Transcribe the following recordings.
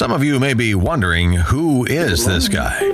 Some of you may be wondering who is this guy?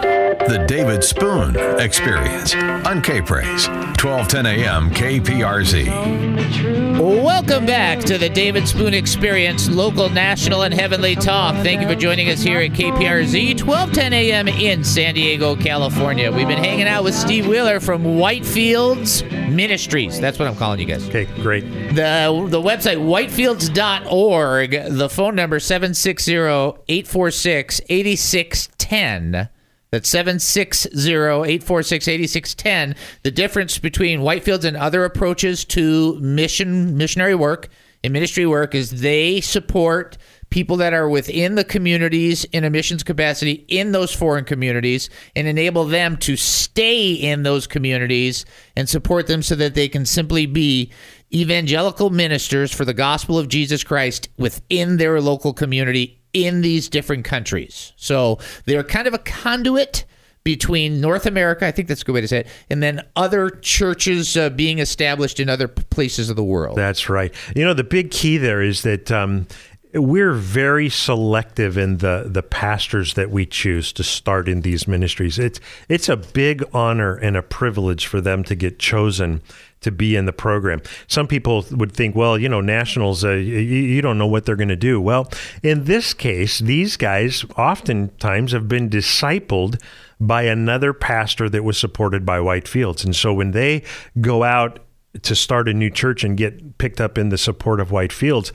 The David Spoon Experience on K Praise, 1210 a.m. KPRZ. Welcome back to the David Spoon Experience, local, national, and heavenly talk. Thank you for joining us here at KPRZ, 1210 a.m. in San Diego, California. We've been hanging out with Steve Wheeler from Whitefields Ministries. That's what I'm calling you guys. Okay, great. The the website whitefields.org, the phone number 760-846-8610. That's 760-846-8610. The difference between Whitefields and other approaches to mission missionary work and ministry work is they support people that are within the communities in a missions capacity in those foreign communities and enable them to stay in those communities and support them so that they can simply be evangelical ministers for the gospel of Jesus Christ within their local community in these different countries. So they're kind of a conduit between North America, I think that's a good way to say it, and then other churches uh, being established in other places of the world. That's right. You know, the big key there is that um, we're very selective in the the pastors that we choose to start in these ministries. It's it's a big honor and a privilege for them to get chosen to be in the program. Some people would think, well, you know, nationals, uh, you, you don't know what they're going to do. Well, in this case, these guys oftentimes have been discipled by another pastor that was supported by Whitefields. And so when they go out to start a new church and get picked up in the support of White Fields,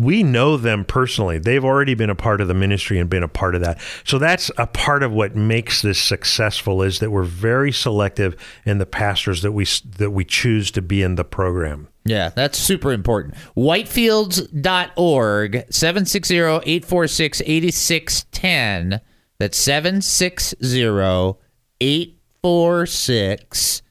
we know them personally. They've already been a part of the ministry and been a part of that. So that's a part of what makes this successful is that we're very selective in the pastors that we that we choose to be in the program. Yeah, that's super important. Whitefields.org, 760-846-8610. That's 760-846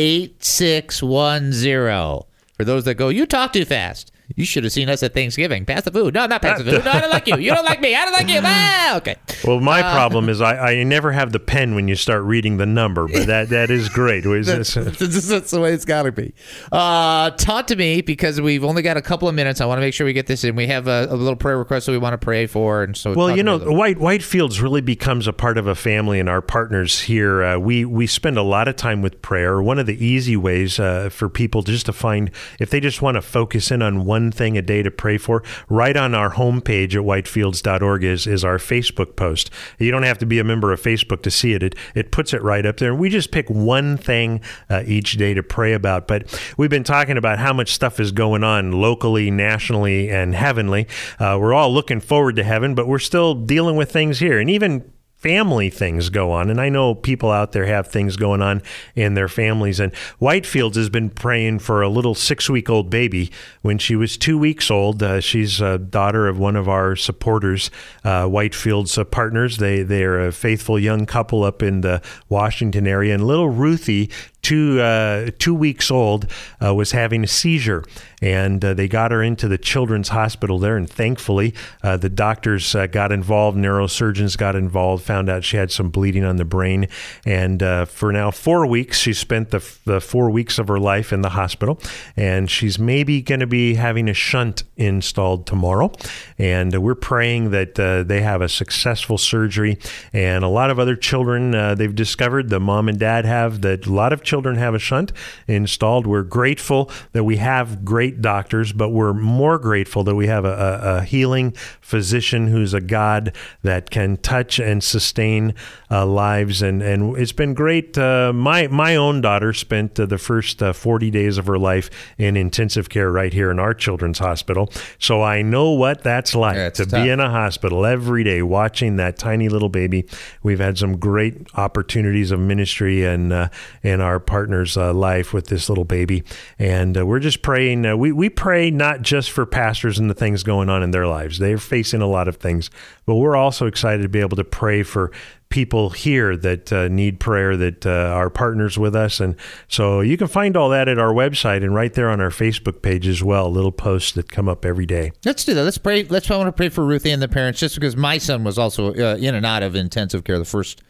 8610. For those that go, you talk too fast. You should have seen us at Thanksgiving. Pass the food. No, not pass the food. No, I don't like you. You don't like me. I don't like you. Ah, okay. Well, my uh, problem is I, I never have the pen when you start reading the number, but that, that is great. that's, that's, the way it's got to be. Uh, talk to me because we've only got a couple of minutes. I want to make sure we get this in. We have a, a little prayer request that we want to pray for, and so well, you know, White Whitefields really becomes a part of a family, and our partners here, uh, we we spend a lot of time with prayer. One of the easy ways uh, for people just to find if they just want to focus in on one thing a day to pray for, right on our homepage at whitefields.org is, is our Facebook post. You don't have to be a member of Facebook to see it. It, it puts it right up there. We just pick one thing uh, each day to pray about. But we've been talking about how much stuff is going on locally, nationally, and heavenly. Uh, we're all looking forward to heaven, but we're still dealing with things here. And even family things go on. And I know people out there have things going on in their families. And Whitefields has been praying for a little six week old baby when she was two weeks old. Uh, she's a daughter of one of our supporters, uh, Whitefields uh, partners. They, they're a faithful young couple up in the Washington area. And little Ruthie two uh, two weeks old, uh, was having a seizure, and uh, they got her into the children's hospital there. And thankfully, uh, the doctors uh, got involved, neurosurgeons got involved, found out she had some bleeding on the brain, and uh, for now four weeks she spent the, the four weeks of her life in the hospital, and she's maybe going to be having a shunt installed tomorrow, and we're praying that they have a successful surgery, and a lot of other children they've discovered the mom and dad have that a lot of children have a shunt installed. We're grateful that we have great doctors, but we're more grateful that we have a, a, healing physician who's a God that can touch and sustain uh, lives. And, and it's been great. Uh, my, my own daughter spent uh, the first uh, 40 days of her life in intensive care right here in our children's hospital. So I know what that's like yeah, to tough. be in a hospital every day watching that tiny little baby. We've had some great opportunities of ministry and uh, in our partner's uh, life with this little baby. And uh, we're just praying. Uh, we, we pray not just for pastors and the things going on in their lives, they're facing a lot of things, but we're also excited to be able to pray for people here that uh, need prayer that uh, are partners with us. And so you can find all that at our website and right there on our Facebook page as well, little posts that come up every day. Let's do that. Let's pray. Let's I want to pray for Ruthie and the parents just because my son was also uh, in and out of intensive care the first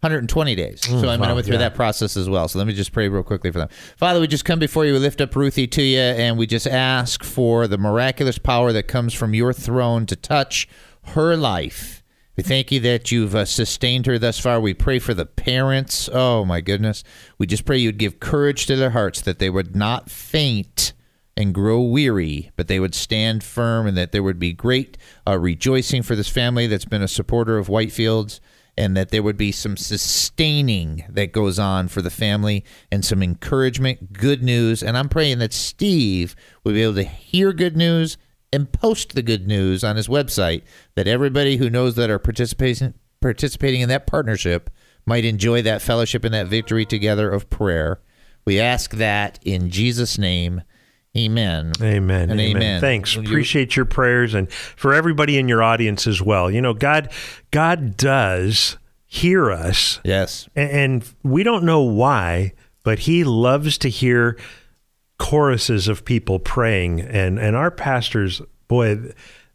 120 days. Mm, so I'm going to go through yeah. that process as well. So let me just pray real quickly for them. Father, we just come before you. We lift up Ruthie to you, and we just ask for the miraculous power that comes from your throne to touch her life. We thank you that you've uh, sustained her thus far. We pray for the parents. Oh, my goodness. We just pray you'd give courage to their hearts that they would not faint and grow weary, but they would stand firm and that there would be great uh, rejoicing for this family that's been a supporter of Whitefields and that there would be some sustaining that goes on for the family and some encouragement, good news. And I'm praying that Steve will be able to hear good news and post the good news on his website that everybody who knows that are participating participating in that partnership might enjoy that fellowship and that victory together of prayer. We ask that in Jesus' name. Amen. Amen. And amen. amen. Thanks. Will you- Appreciate your prayers and for everybody in your audience as well. You know, God God does hear us Yes. a- and we don't know why, but he loves to hear choruses of people praying and and our pastors, boy,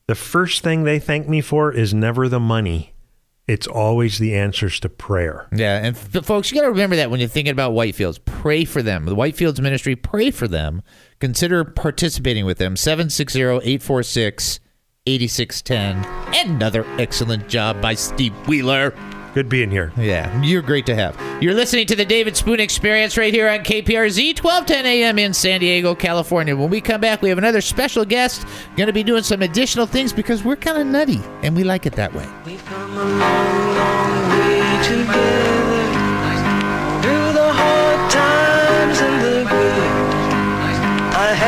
the first thing they thank me for is never the money. It's always the answers to prayer. Yeah, and f- folks, you got to remember that when you're thinking about Whitefields, pray for them. The Whitefields ministry, pray for them. Consider participating with them. 760-846-8610. Another excellent job by Steve Wheeler. Good being here. Yeah, you're great to have. You're listening to the David Spoon Experience right here on KPRZ, 1210 a.m. in San Diego, California. When we come back, we have another special guest going to be doing some additional things because we're kind of nutty and we like it that way.